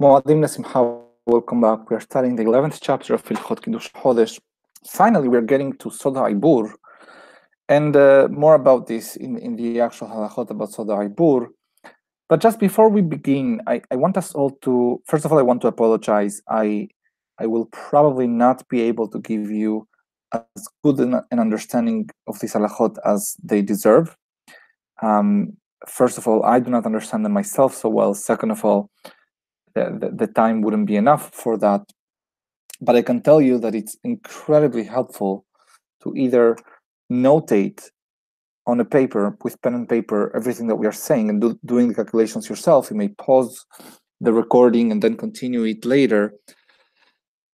Welcome back. We are studying the 11th chapter of Hilchot Kiddush Chodesh. Finally, we are getting to Sod HaIbur, and uh, more about this in, in the actual halachot about Sod HaIbur. But just before we begin, I, I want us all to, first of all, I want to apologize. I I will probably not be able to give you as good an, an understanding of these halachot as they deserve. Um, first of all, I do not understand them myself so well. Second of all, the, the, time wouldn't be enough for that. But I can tell you that it's incredibly helpful to either notate on a paper with pen and paper everything that we are saying and do, doing the calculations yourself. You may pause the recording and then continue it later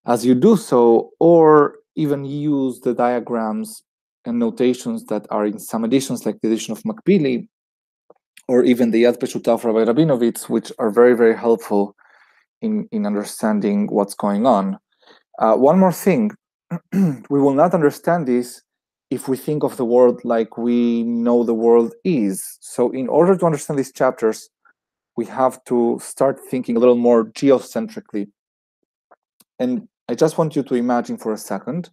as you do so, or even use the diagrams and notations that are in some editions, like the edition of Makbili, or even the Yad Peshuta of Rabbi Rabinovitz, which are very, very helpful in, in understanding what's going on. Uh, one more thing, we will not understand this if we think of the world like we know the world is. So in order to understand these chapters, we have to start thinking a little more geocentrically. And I just want you to imagine for a second,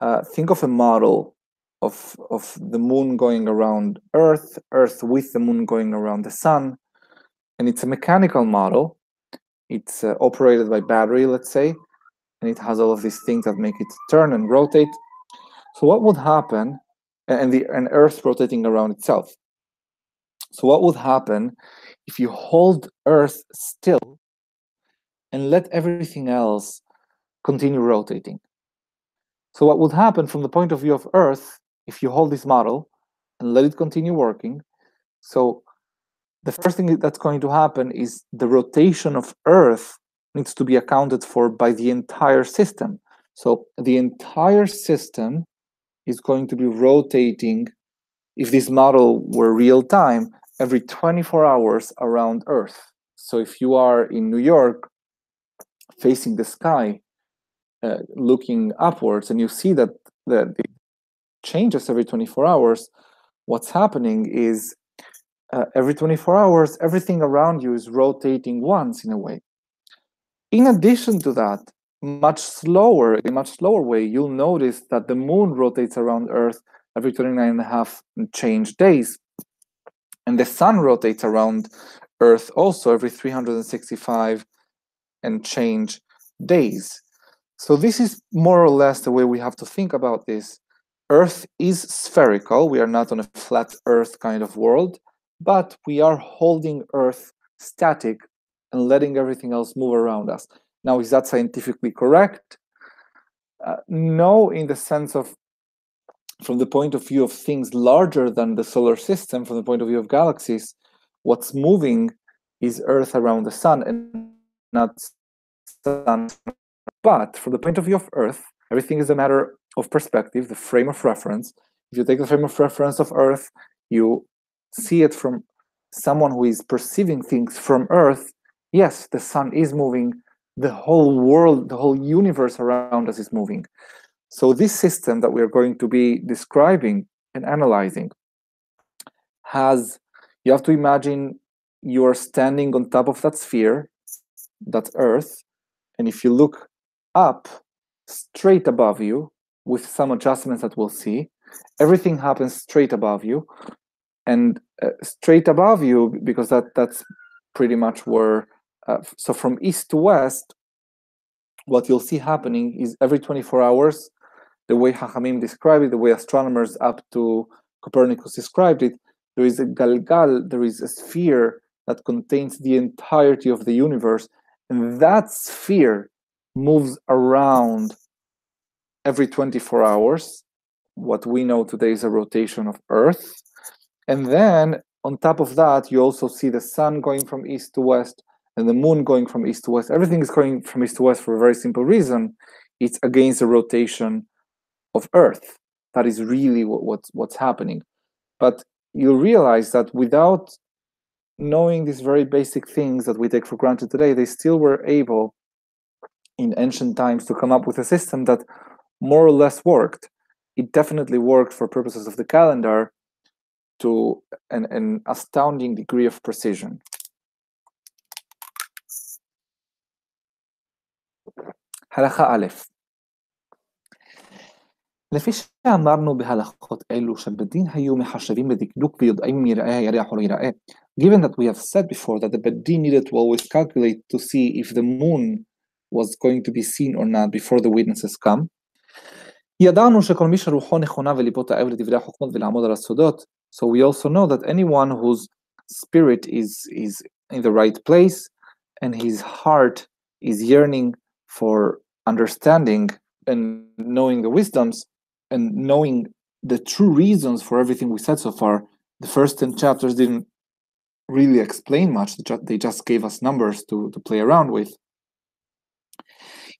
uh, think of a model of, of the moon going around Earth, Earth with the moon going around the sun, and it's a mechanical model. It's uh, operated by battery, let's say, and it has all of these things that make it turn and rotate. So what would happen, and the and Earth rotating around itself. So what would happen if you hold Earth still and let everything else continue rotating. So what would happen from the point of view of Earth, if you hold this model and let it continue working, so the first thing that's going to happen is the rotation of Earth needs to be accounted for by the entire system. So the entire system is going to be rotating, if this model were real time, every 24 hours around Earth. So if you are in New York facing the sky, uh, looking upwards and you see that the, the, changes every 24 hours, what's happening is uh, every 24 hours, everything around you is rotating once in a way. In addition to that, much slower, in a much slower way, you'll notice that the moon rotates around Earth every 29 and a half change days. And the sun rotates around Earth also every 365 and change days. So this is more or less the way we have to think about this. Earth is spherical. We are not on a flat Earth kind of world, but we are holding Earth static and letting everything else move around us. Now, is that scientifically correct? Uh, no, in the sense of from the point of view of things larger than the solar system, from the point of view of galaxies, what's moving is Earth around the sun and not sun but from the point of view of Earth, everything is a matter of perspective, the frame of reference. If you take the frame of reference of Earth, you see it from someone who is perceiving things from Earth. Yes, the sun is moving, the whole world, the whole universe around us is moving. So, this system that we are going to be describing and analyzing has, you have to imagine you're standing on top of that sphere, that Earth. And if you look up straight above you with some adjustments that we'll see. Everything happens straight above you. And uh, straight above you, because that that's pretty much where, uh, so from east to west, what you'll see happening is every 24 hours, the way Hachamim described it, the way astronomers up to Copernicus described it, there is a galgal, there is a sphere that contains the entirety of the universe. And that sphere moves around every 24 hours. What we know today is a rotation of Earth. And then on top of that, you also see the sun going from east to west and the moon going from east to west. Everything is going from east to west for a very simple reason. It's against the rotation of Earth. That is really what, what's, what's happening. But you realize that without knowing these very basic things that we take for granted today, they still were able in ancient times to come up with a system that more or less worked. It definitely worked for purposes of the calendar to an, an astounding degree of precision. הלכה א', לפי שאמרנו בהלכות אלו שבדין היו מחשבים בדקדוק ויודעים אם יראה הירח או לא יראה, given that we have said before that the bedin needed to always calculate to see if the moon was going to be seen or not before the witnesses come, ידענו שכל מי שרוחו נכונה וליבו תאב לדברי החוכמות ולעמוד על הסודות, so we also know that anyone whose spirit is, is in the right place and his heart is yearning for understanding and knowing the wisdoms and knowing the true reasons for everything we said so far, the first 10 chapters didn't really explain much, they just gave us numbers to, to play around with.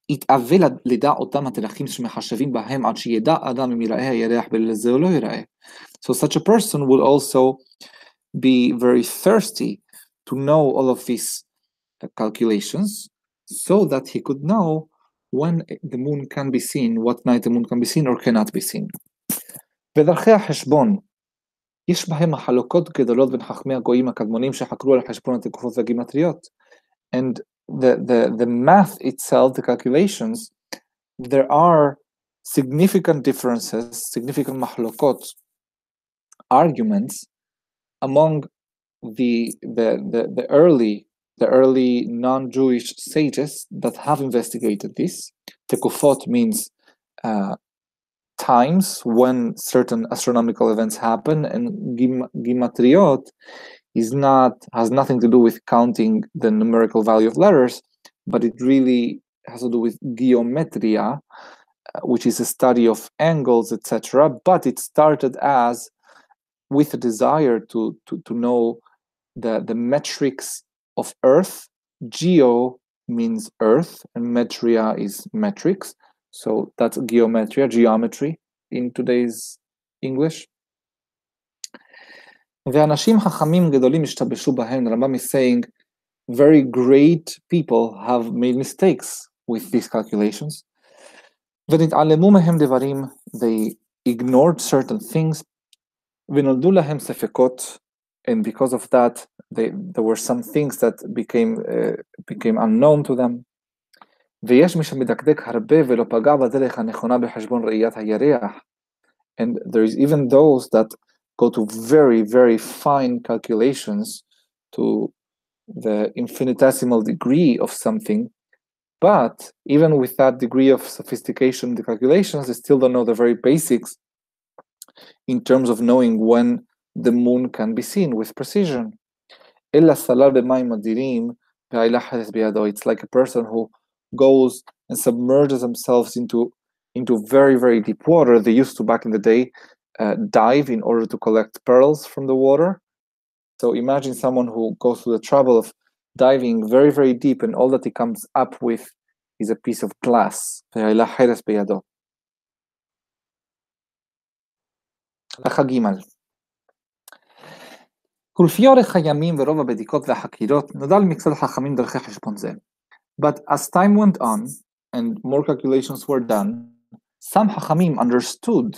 יתאווה לדע אותם התלכים שמחשבים בהם עד שידע אדם אם יראה הירח בלזה או לא יראה. So such a person will also be very thirsty to know all of these calculations so that he could know when the moon can be seen, what night the moon can be seen or cannot be seen. בדרכי החשבון, יש בהם מחלוקות גדולות בין חכמי הגויים הקדמונים שחקרו על חשבון התקופות והגימטריות. And the, the, the math itself, the calculations, there are significant differences, significant mahlokot, arguments among the, the, the, the early the early non-Jewish sages that have investigated this. Tekufot means uh, times when certain astronomical events happen, and gim- gimatriot is not has nothing to do with counting the numerical value of letters, but it really has to do with geometria, uh, which is a study of angles, etc. But it started as with a desire to to, to know the the metrics of earth. Geo means earth, and metria is metrics. So that's geometria, geometry in today's English. ואנשים חכמים גדולים השתבשו בהם, Rambam is saying, very great people have made mistakes with these calculations. ונתעלמו מהם דברים, they ignored certain things, ונולדו להם ספקות, and because of that, they, there were some things that became, uh, became unknown to them. ויש מי שמדקדק הרבה ולא פגע בדרך הנכונה בחשבון ראיית הירח. And there is even those that go to very, very fine calculations to the infinitesimal degree of something. But even with that degree of sophistication, the calculations, they still don't know the very basics in terms of knowing when the moon can be seen with precision. It's like a person who goes and submerges themselves into into very very deep water. They used to back in the day uh, dive in order to collect pearls from the water. So imagine someone who goes through the trouble of diving very very deep, and all that he comes up with is a piece of glass. ולפי אורך הימים ורוב הבדיקות והחקירות, נודע למקצת החכמים דרכי חשבון זה. But as time went on, and more calculations were done, some חכמים understood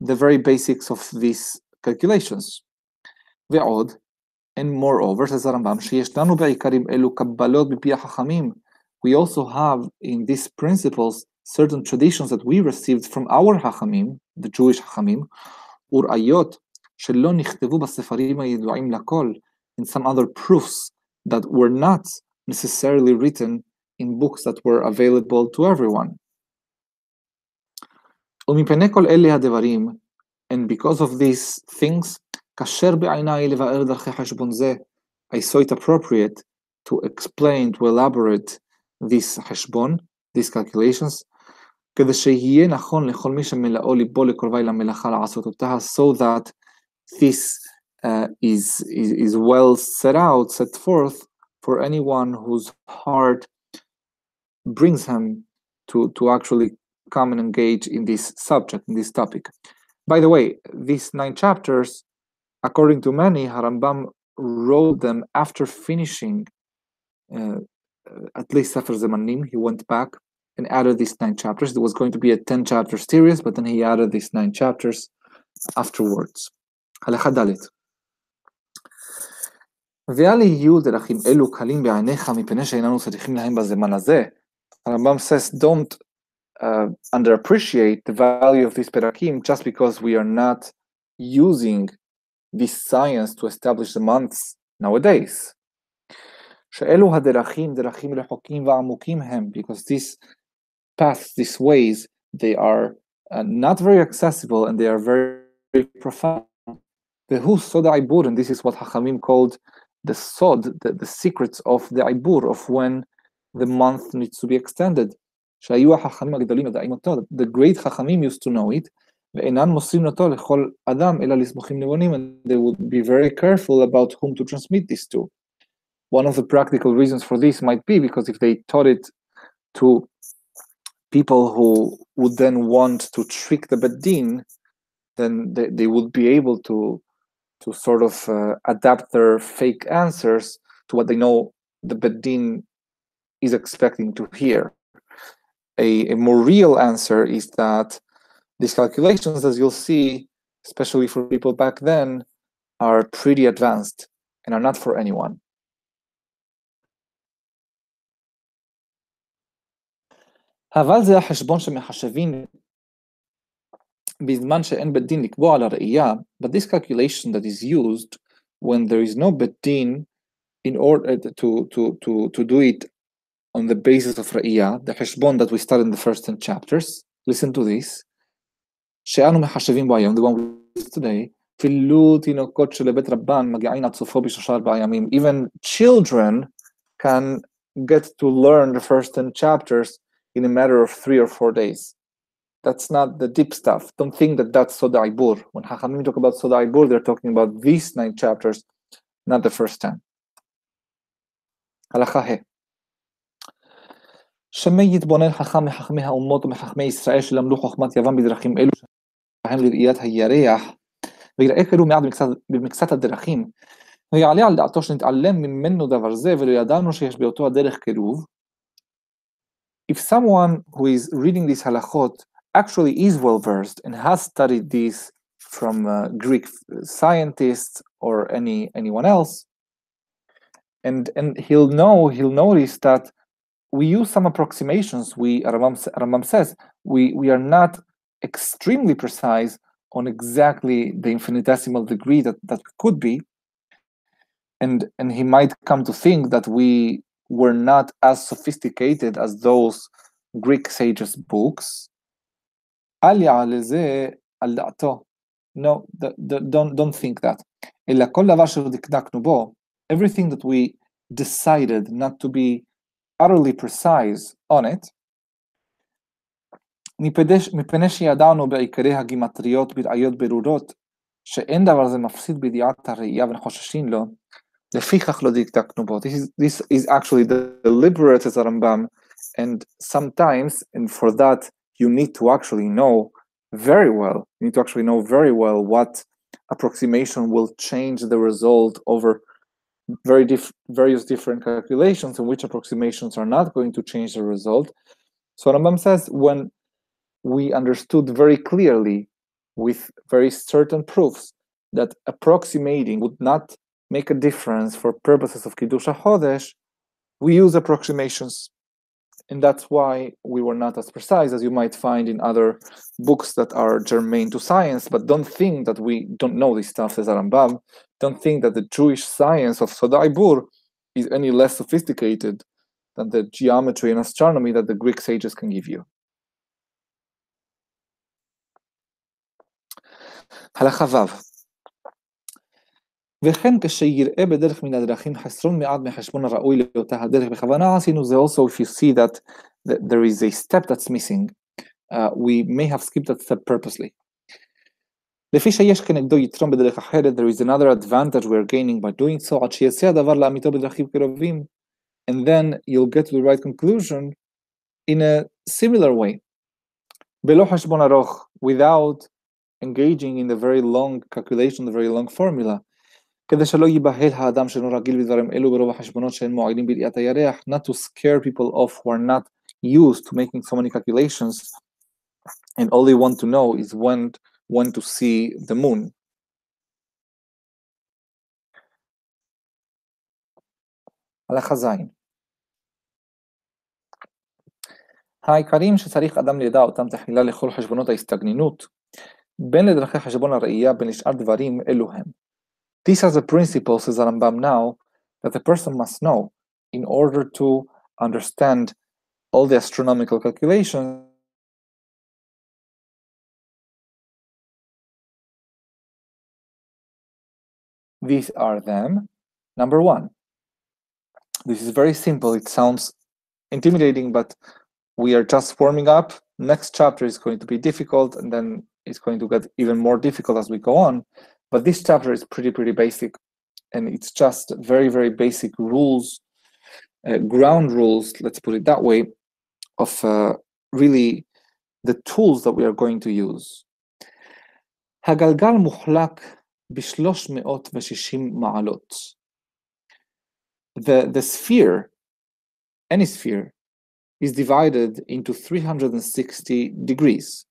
the very basics of these calculations. ועוד, and moreover, says הרמב"ם, שיש לנו בעיקרים אלו קבלות מפי החכמים. We also have in these principles certain traditions that we received from our חכמים, the Jewish חכמים, וראיות שלא נכתבו בספרים הידועים לכל, and some other proofs that were not necessarily written in books that were available to everyone. ומפני כל אלה הדברים, and because of these things, כאשר בעיניי לבאר דרכי חשבון זה, I saw it appropriate to explain, to elaborate this חשבון, these calculations, כדי שיהיה נכון לכל מי שמלאו ליבו לקרובי למלאכה לעשות אותה, so that this uh, is, is, is well set out, set forth for anyone whose heart brings him to, to actually come and engage in this subject, in this topic. By the way, these nine chapters, according to many, Harambam wrote them after finishing uh, uh at least Sefer Zemanim. He went back and added these nine chapters. There was going to be a 10 chapter series, but then he added these nine chapters afterwards. הלכה ואל יהיו דרכים אלו קלים בעיניך מפני שאיננו צריכים להם בזמן הזה. הרמב"ם says, don't uh, underappreciate the value of this perakim just because we are not using this science to establish the months nowadays. Because these paths, these ways, they are uh, not very accessible and they are very, very profound. The Hus Sod HaIbur, and this is what Hachamim called the Sod, the, the secrets of the Aibur, of when the month needs to be extended. שהיו החכמים הגדולים יודעים אותו, the great חכמים used to know it, ואינן מוסרים אותו לכל אדם אלא לסמוכים נבונים, and they would be very careful about whom to transmit this to. One of the practical reasons for this might be because if they taught it to people who would then want to trick the Bedin, then they, they would be able to to sort of uh, adapt their fake answers to what they know the Bedin is expecting to hear. A, a more real answer is that these calculations, as you'll see, especially for people back then, are pretty advanced and are not for anyone. אבל זה החשבון שמחשבים בזמן שאין בית דין לקבוע על הראייה, but this calculation that is used when there is no בית דין in order to, to, to, to do it on the basis of Ra'iyah, the Heshbon that we studied in the first 10 chapters, listen to this, שאנו מחשבים בו the one we today, אפילו תינוקות kochel רבן מגיעים עד סופו בשלושה ארבעה ימים. Even children can get to learn the first 10 chapters in a matter of three or four days. That's not the deep stuff. Don't think that that's Sod HaIbur. When Hachamim talk about Sod HaIbur, they're talking about these nine chapters, not the first 10. הלכה ה' שמי יתבונן חכם מחכמי האומות ומחכמי ישראל שלמדו חוכמת יוון בדרכים אלו שהם לראיית הירח ויראה כאילו מעט במקצת, במקצת הדרכים ויעלה על דעתו שנתעלם ממנו דבר זה ולא ידענו שיש באותו הדרך קירוב if someone who is reading these halachot actually is well versed and has studied these from uh, Greek scientists or any anyone else, and and he'll know he'll notice that we use some approximations. We Rambam, says we we are not extremely precise on exactly the infinitesimal degree that that could be, and and he might come to think that we were not as sophisticated as those Greek sages' books. No, don't, don't think that. Everything that we decided not to be utterly precise on it, מפני שידענו בעיקרי הגימטריות בדעיות ברורות, שאין דבר זה מפסיד בידיעת הראייה ונחוששים לו, לפיכך לא דקדקנו בו. This is, this is actually the deliberate as Rambam, and sometimes, and for that, you need to actually know very well, you need to actually know very well what approximation will change the result over very diff various different calculations and which approximations are not going to change the result. So Rambam says when we understood very clearly with very certain proofs that approximating would not make a difference for purposes of Kiddush HaChodesh, we use approximations. And that's why we were not as precise as you might find in other books that are germane to science. But don't think that we don't know this stuff, says Arambam don't think that the Jewish science of Sod HaIbur is any less sophisticated than the geometry and astronomy that the Greek sages can give you. הלכה וכן כשיראה בדרך מן הדרכים חסרון מעט מחשבון הראוי לאותה הדרך, בכוונה עשינו זה also if you see that there is a step that's missing, uh, we may have skipped that step purposely. לפי שיש כנגדו יתרום בדרך אחרת there is another advantage we're gaining by doing so עד שיעשה הדבר לאמיתו בדרכים קרובים and then you'll get to the right conclusion in a similar way. בלא חשבון ארוך without engaging in the very long calculation, the very long formula. כדי שלא ייבהל האדם שאינו רגיל בדברים אלו ברוב החשבונות שאין מועילים בראיית הירח, not to scare people off who are not used to making so many calculations, and all they want to know is when, when to see the moon. הלכה זין. העיקרים שצריך אדם לידע אותם תחילה לכל חשבונות ההסתגננות, בין לדרכי חשבון הראייה בין לשאר דברים אלו הם. These are the principles, says Rambam now, that the person must know in order to understand all the astronomical calculations These are them. Number one, this is very simple. It sounds intimidating, but we are just warming up. Next chapter is going to be difficult, and then it's going to get even more difficult as we go on. But this chapter is pretty, pretty basic, and it's just very, very basic rules, uh, ground rules, let's put it that way, of uh, really the tools that we are going to use. הגלגל מוחלק ב-360 מעלות. The, the sphere, any sphere, is divided into 360 degrees.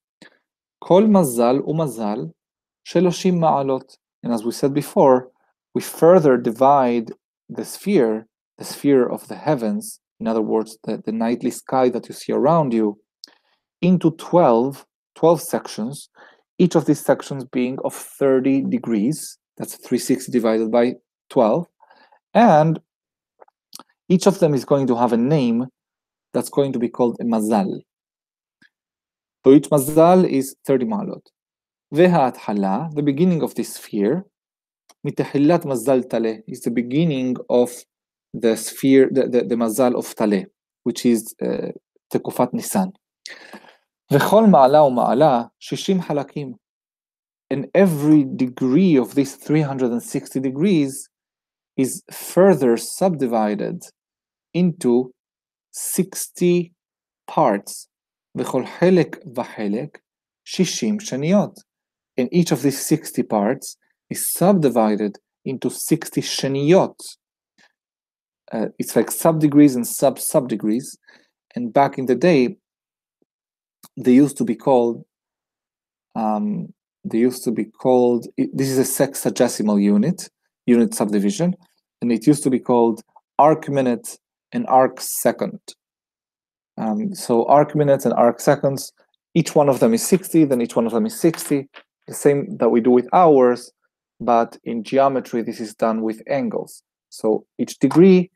כל מזל ומזל 30 מעלות. And as we said before, we further divide the sphere, the sphere of the heavens, in other words, the, the nightly sky that you see around you, into 12, 12 sections, each of these sections being of 30 degrees. That's 360 divided by 12. And each of them is going to have a name that's going to be called a mazal. So each mazal is 30 malot. Veha the beginning of this sphere, mitahillat mazal tale is the beginning of the sphere, the, the, the mazal of tale, which is uh, tekufat nisan. וכל מעלה ומעלה 60 חלקים. And every degree of these 360 degrees is further subdivided into 60 parts. וכל חלק וחלק 60 שניות. And each of these 60 parts is subdivided into 60 sheniyot. Uh, it's like sub-degrees and sub-sub-degrees. And back in the day, they used to be called um, they used to be called this is a sexagesimal unit unit subdivision and it used to be called arc minute and arc second. Um, so arc minutes and arc seconds each one of them is 60 then each one of them is 60 the same that we do with hours but in geometry this is done with angles. So each degree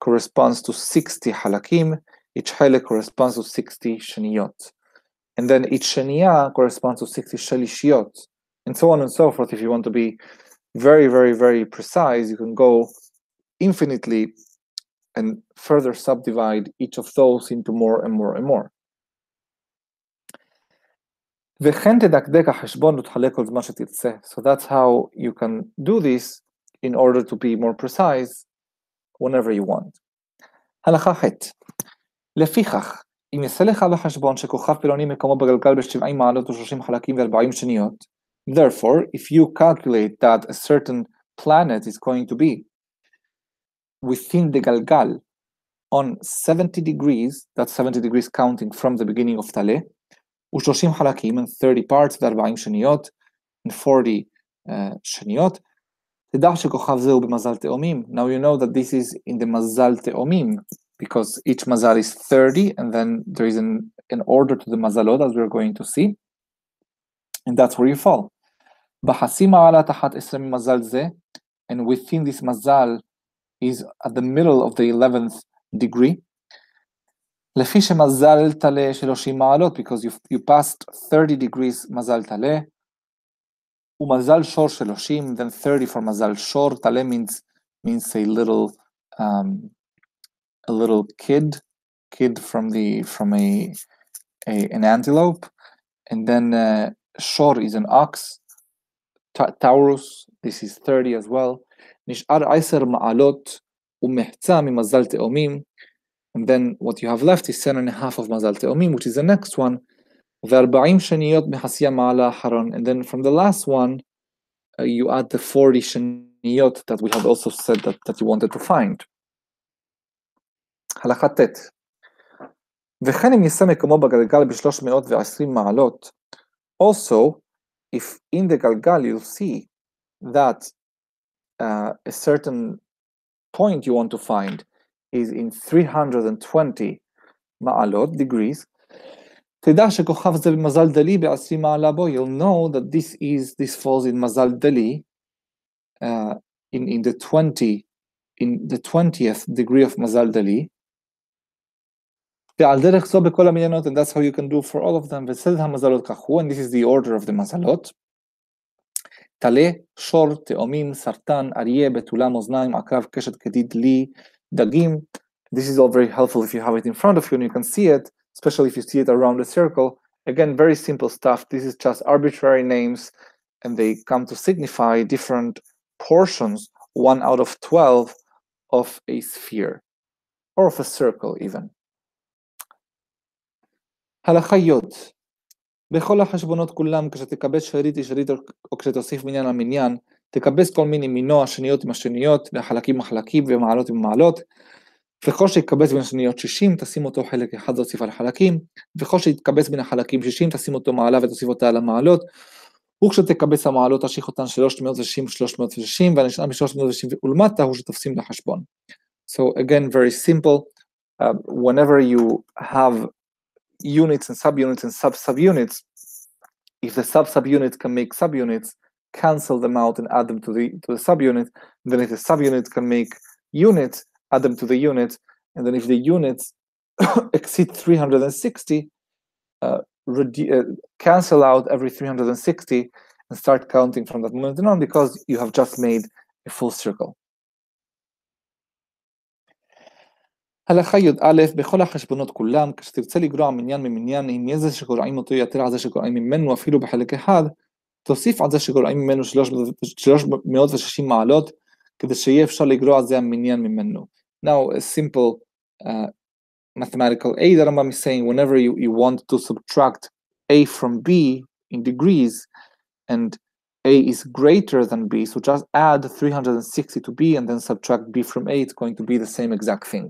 corresponds to 60 halakim each halak corresponds to 60 shaniyot. And then each shaniya corresponds to 60 shalishiyot, and so on and so forth. If you want to be very, very, very precise, you can go infinitely and further subdivide each of those into more and more and more. וכן תדקדק החשבון ותחלק כל זמן שתרצה. So that's how you can do this in order to be more precise whenever you want. הלכה ח' לפיכך, אם יעשה לך בחשבון שכוכב פלוני מקומו בגלגל ב-70 מעלות ו-30 חלקים ו-40 שניות, therefore, if you calculate that a certain planet is going to be within the galgal on 70 degrees, that's 70 degrees counting from the beginning of Taleh, ו-30 חלקים and 30 parts ו-40 שניות and 40 uh, שניות, תדע שכוכב זה הוא במזל תאומים. Now you know that this is in the מזל תאומים, because each mazal is 30 and then there is an, an order to the mazalot as we're going to see and that's where you fall and within this mazal is at the middle of the 11th degree לפי שמזל טלה 30 מעלות because you, you passed 30 degrees מזל טלה ומזל שור 30 then 30 for מזל שור טלה means means a little um, a little kid, kid from the from a, a an antelope, and then uh, shor is an ox. Ta- Taurus, this is 30 as well. נשאר עשר מעלות ומחצה ממזל תאומים. And then what you have left is 10 and a half of מזל תאומים, which is the next one. ו-40 שניות מחסיה מעלה האחרון. And then from the last one, uh, you add the 40 שניות that we have also said that, that you wanted to find. הלכה ט' וכן אם יישא מקומו בגלגל ב-320 מעלות, also, if in the galgal you'll see that uh, a certain point you want to find is in 320 מעלות, degrees, תדע שכוכב זה במזל דלי ב-20 מעלה בו, you'll know that this is, this falls in מזל דלי, uh, in, in the 20, in the 20th degree of מזל דלי, and that's how you can do for all of them. Hamazalot and this is the order of the mazalot. Tale, shor, teomim, sartan, aryeh, betulam, oznaim, akrav, keshet, kedid, li, dagim. This is all very helpful if you have it in front of you and you can see it, especially if you see it around a circle. Again, very simple stuff. This is just arbitrary names, and they come to signify different portions, one out of 12 of a sphere or of a circle, even. הלכה י' בכל החשבונות כולם, כשתקבץ שארית היא שארית או כשתוסיף מניין על מניין, תקבץ כל מיני מינו, השניות עם השניות, והחלקים עם החלקים, ומעלות עם מעלות. וכל שיתקבץ בין השניות 60, תשים אותו חלק אחד ותוסיף על החלקים, וכל שיתקבץ בין החלקים 60, תשים אותו מעלה ותוסיף אותה על המעלות. וכשתקבץ המעלות, תשיך אותן 360, 360, והנשאר מ-360 ולמטה הוא שתופסים לחשבון. So again, very simple. Uh, whenever you have units and subunits and sub-subunits, if the sub-subunit can make subunits, cancel them out and add them to the to the subunit. Then if the subunit can make units, add them to the units. And then if the units exceed 360, uh, uh, cancel out every 360 and start counting from that moment on because you have just made a full circle. הלכה י"א, בכל החשבונות כולם, כשתרצה לגרוע מניין ממניין, אם יהיה זה שקורעים אותו יותר על זה שקורעים ממנו אפילו בחלק אחד, תוסיף על זה שקורעים ממנו 360 מעלות, כדי שיהיה אפשר לגרוע זה המניין ממנו. Now, a simple uh, mathematical A that Rambam is saying, whenever you, you want to subtract A from B in degrees, and A is greater than B, so just add 360 to B and then subtract B from A, it's going to be the same exact thing.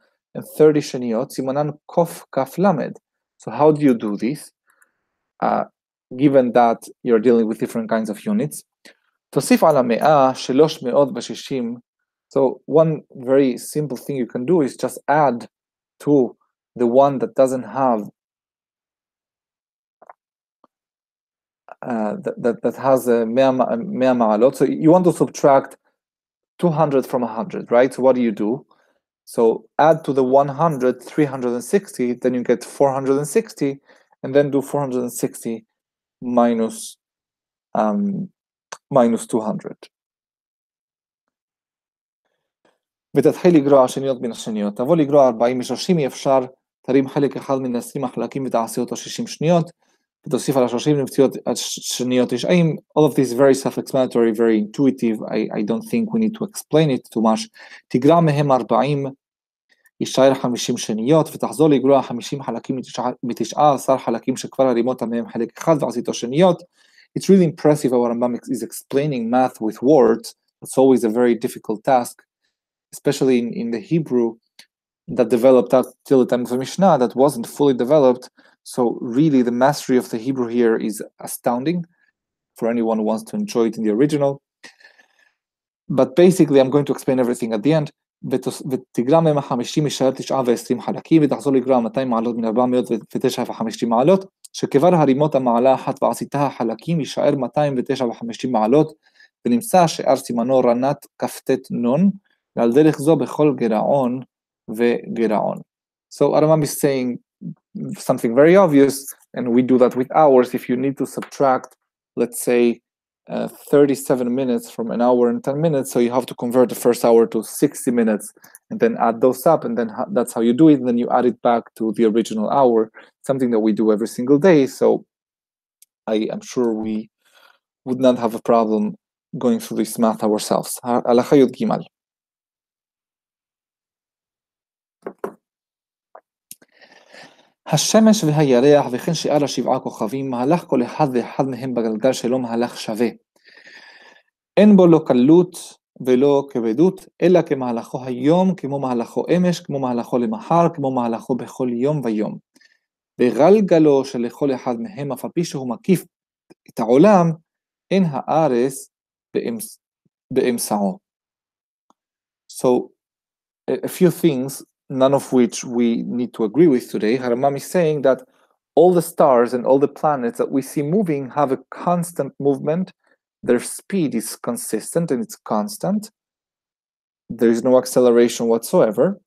and 30 שניות, סימנן קוף כף למד. So how do you do this? Uh, given that you're dealing with different kinds of units. תוסיף על המאה 360. So one very simple thing you can do is just add to the one that doesn't have uh, that, that, that has a 100 מעלות. So you want to subtract 200 from 100, right? So what do you do? So add to the 100, 360, then you get 460, and then do 460 minus, um, minus 200. ותתחיל לגרוע שניות בין השניות. תבוא לגרוע 40 מ-30 אי אפשר, תרים חלק אחד מן 20 החלקים ותעשה אותו 60 שניות, ותוסיף על ה-30 למציאות שניות רשעים. All of this very self-explanatory, very intuitive, I, I don't think we need to explain it too much. תגרע מהם 40 יישאר 50 שניות, ותחזור לגרוע 50 חלקים מ-19 חלקים שכבר הרימות מהם חלק אחד ועשיתו שניות. It's really impressive how Rambam is explaining math with words. It's always a very difficult task, especially in, in the Hebrew that developed up till the time of the Mishnah that wasn't fully developed. So really the mastery of the Hebrew here is astounding for anyone who wants to enjoy it in the original. But basically I'm going to explain everything at the end. ותגרע מהם החמישים יישאר תשעה ועשרים חלקים, ותחזור לגרוע 200 מעלות מן 409 וחמישים מעלות, שכבר הרימות המעלה אחת ועשיתה החלקים יישאר 209 וחמישים מעלות, ונמצא שאר סימנו רנת כ"ט נון, ועל דרך זו בכל גירעון וגירעון. So Aramam is saying something very obvious, and we do that with hours. If you need to subtract, let's say, uh, 37 minutes from an hour and 10 minutes, so you have to convert the first hour to 60 minutes and then add those up, and then that's how you do it. And then you add it back to the original hour, something that we do every single day. So I am sure we would not have a problem going through this math ourselves. השמש והירח וכן שאר השבעה כוכבים, מהלך כל אחד ואחד מהם בגלגל שלו מהלך שווה. אין בו לא קלות ולא כבדות, אלא כמהלכו היום, כמו מהלכו אמש, כמו מהלכו למחר, כמו מהלכו בכל יום ויום. בגלגלו שלכל אחד מהם, אף על פי שהוא מקיף את העולם, אין הארץ באמצעו. So, a few things none of which we need to agree with today. Harambam is saying that all the stars and all the planets that we see moving have a constant movement. Their speed is consistent and it's constant. There is no acceleration whatsoever.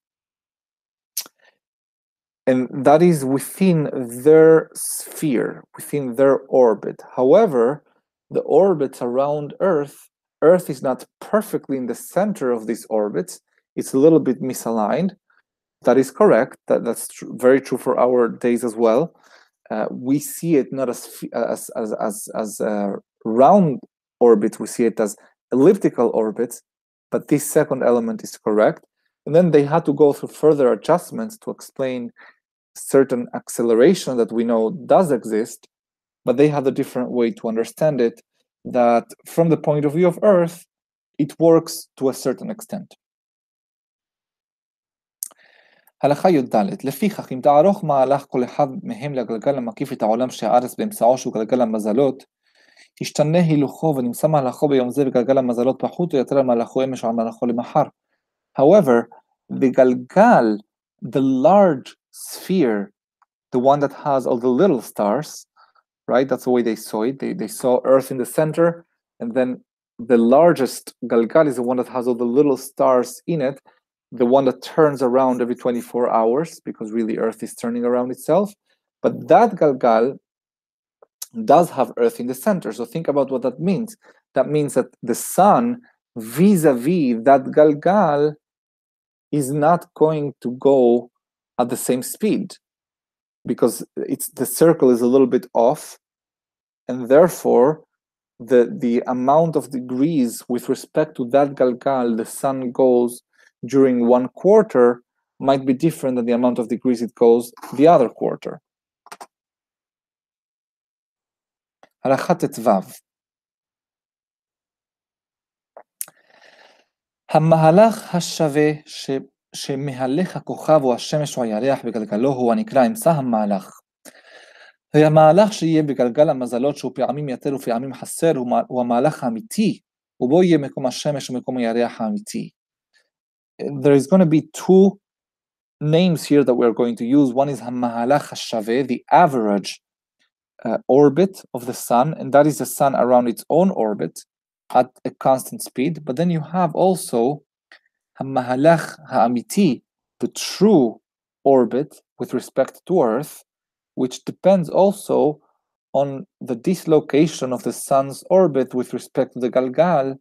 And that is within their sphere, within their orbit. However, the orbits around Earth, Earth is not perfectly in the center of these orbits. It's a little bit misaligned that is correct. That, that's tr- very true for our days as well. Uh, we see it not as as as as, as uh, round orbits. We see it as elliptical orbits. But this second element is correct. And then they had to go through further adjustments to explain certain acceleration that we know does exist, but they had a different way to understand it. That from the point of view of Earth, it works to a certain extent. הלכה י"ד לפיכך אם תערוך מהלך כל אחד מהם לגלגל המקיף את העולם שהארץ באמצעו שהוא גלגל המזלות, ישתנה הילוכו ונמצא מהלכו ביום זה בגלגל המזלות פחות או יותר על מהלכו אמש או על מהלכו למחר. However, בגלגל, the large sphere, the one that has all the little stars, right? That's the way they saw it. They, they saw Earth in the center, and then the largest galgal is the one that has all the little stars in it, the one that turns around every 24 hours because really Earth is turning around itself. But that Galgal does have Earth in the center. So think about what that means. That means that the sun vis-a-vis that Galgal is not going to go at the same speed because it's the circle is a little bit off and therefore the the amount of degrees with respect to that galgal the sun goes during one quarter might be different than the amount of degrees it goes the other quarter. הלכה ט"ו המהלך השווה ש... שמהלך הכוכב או השמש או הירח בגלגלו הוא הנקרא אמצע המהלך. והמהלך שיהיה בגלגל המזלות שהוא פעמים יתר ופעמים חסר הוא המהלך האמיתי, ובו יהיה מקום השמש ומקום הירח האמיתי there is going to be two names here that we're going to use. One is Mahalach Hashaveh, the average uh, orbit of the sun, and that is the sun around its own orbit at a constant speed. But then you have also Mahalach Ha'amiti, the true orbit with respect to Earth, which depends also on the dislocation of the sun's orbit with respect to the Galgal.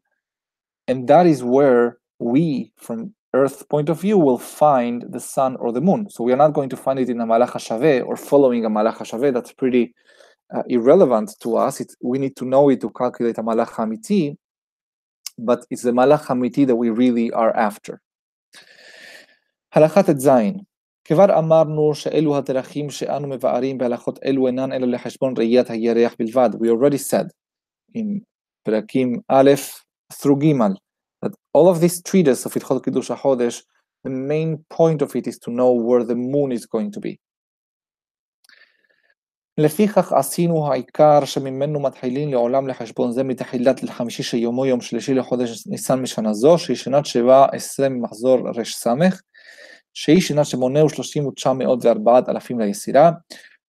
And that is where we, from Earth point of view will find the sun or the moon. So we are not going to find it in a Malach HaShaveh or following a Malach HaShaveh. That's pretty uh, irrelevant to us. It's, we need to know it to calculate a Malach HaMiti, but it's the Malach HaMiti that we really are after. הלכה ט"ז כבר אמרנו שאלו הדרכים שאנו מבארים בהלכות אלו אינן אלא לחשבון ראיית הירח בלבד. We already said in פרקים א' through ג' that all of this treatise of Hilchot Kiddush HaChodesh, the main point of it is to know where the moon is going to be. לפיכך עשינו העיקר שממנו מתחילים לעולם לחשבון זה מתחילת לחמישי שיומו יום שלישי לחודש ניסן משנה זו, שהיא שנת שבע עשרה ממחזור רס, שהיא שנה שמונה ושלושים ותשע מאות וארבעת אלפים ליצירה,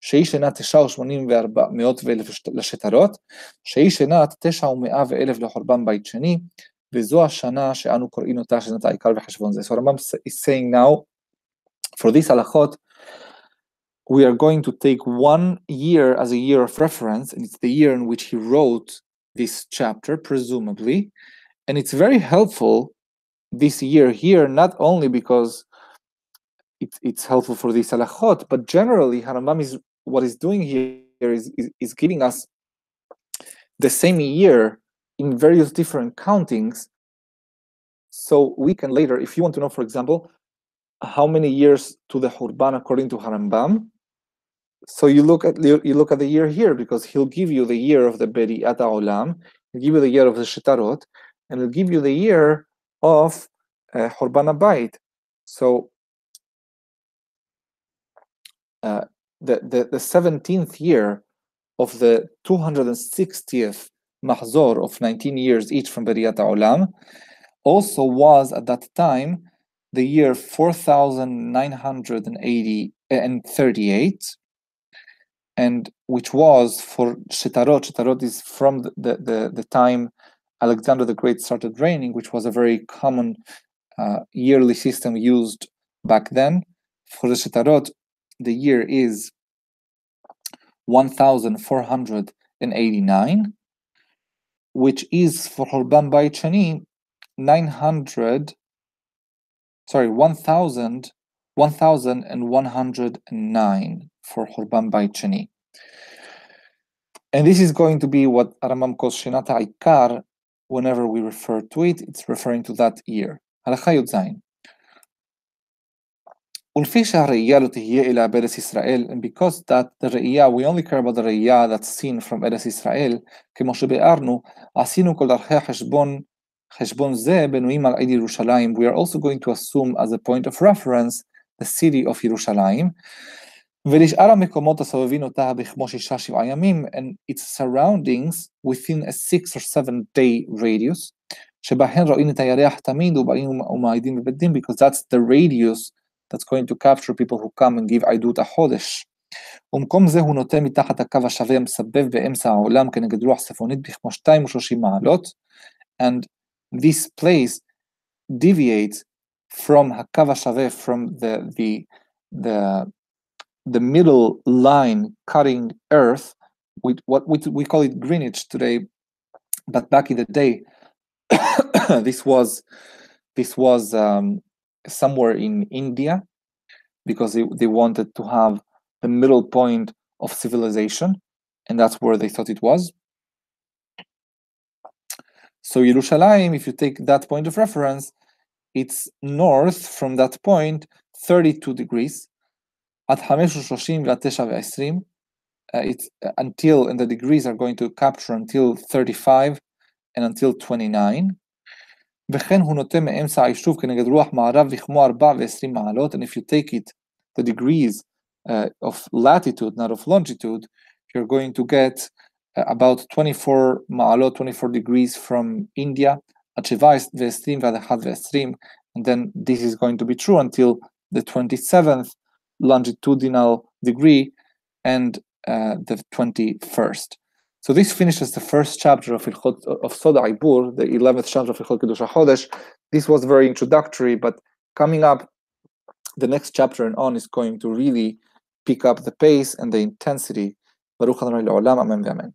שהיא שנה תשע ושמונים וארבע מאות ואלף לשטרות, שהיא שנה תשע ומאה ואלף לחורבן בית שני, וזו השנה שאנו קוראים אותה שנת העיקר וחשבון זה. So Rambam is saying now, for this הלכות, we are going to take one year as a year of reference, and it's the year in which he wrote this chapter, presumably. And it's very helpful this year here, not only because it, it's helpful for this halachot, but generally, Harambam is what is doing here is, is, is giving us the same year in various different countings so we can later if you want to know for example how many years to the Hurban according to Harambam so you look at you look at the year here because he'll give you the year of the Beri'at Olam, he'll give you the year of the Shetarot, and he'll give you the year of uh, Horban Abayit. So uh, the, the, the 17th year of the 260th Mahzor of 19 years each from Beri'at Olam also was at that time the year 4980 and 38 and which was for Shetarot. Shetarot is from the, the, the, the, time Alexander the Great started reigning, which was a very common uh, yearly system used back then. For the Shetarot, the year is 1489, which is for Horban Baichani 900, sorry, 1000, 1109 for Horban Baichani. And this is going to be what Arambam calls Shinata Ikar whenever we refer to it, it's referring to that year. Halakha ולפי שהראייה לא תהיה אלא בארץ ישראל, and because that the ראייה, we only care about the ראייה that's seen from ארץ ישראל, כמו שביארנו, עשינו כל דרכי החשבון, חשבון זה בנויים על עד ירושלים, we are also going to assume as a point of reference the city of ירושלים, ולשאר המקומות הסובבים אותה בכמו שישה שבעה ימים, and its surroundings within a six or seven day radius, שבהן רואים את הירח תמיד ובאים ומעידים בבית because that's the radius that's going to capture people who come and give עדות החודש. ומקום זה הוא נוטה מתחת הקו השווה המסבב באמצע העולם כנגד רוח צפונית בכמו 32 מעלות, and this place deviates from הקו השווה, from the, the, the, the middle line cutting earth, with what we, we call it Greenwich today, but back in the day, this was this was um, somewhere in India because they, they wanted to have the middle point of civilization, and that's where they thought it was. So Yerushalayim, if you take that point of reference, it's north from that point 32 degrees at 35 uh, it's uh, until and the degrees are going to capture until 35 and until 29. וכן הוא נוטה מאמצע היישוב כנגד רוח מערב לכמו 24 מעלות, and if you take it, the degrees uh, of latitude, not of longitude, you're going to get uh, about 24 מעלות, 24 degrees from India, עד 27 ועד 21 and then this is going to be true until the 27th longitudinal degree and uh, the 21st. So this finishes the first chapter of Ilchot, of Sod HaIbur, the 11th chapter of Ilchot Kiddush HaChodesh. This was very introductory, but coming up, the next chapter and on is going to really pick up the pace and the intensity. Baruch Adonai Amen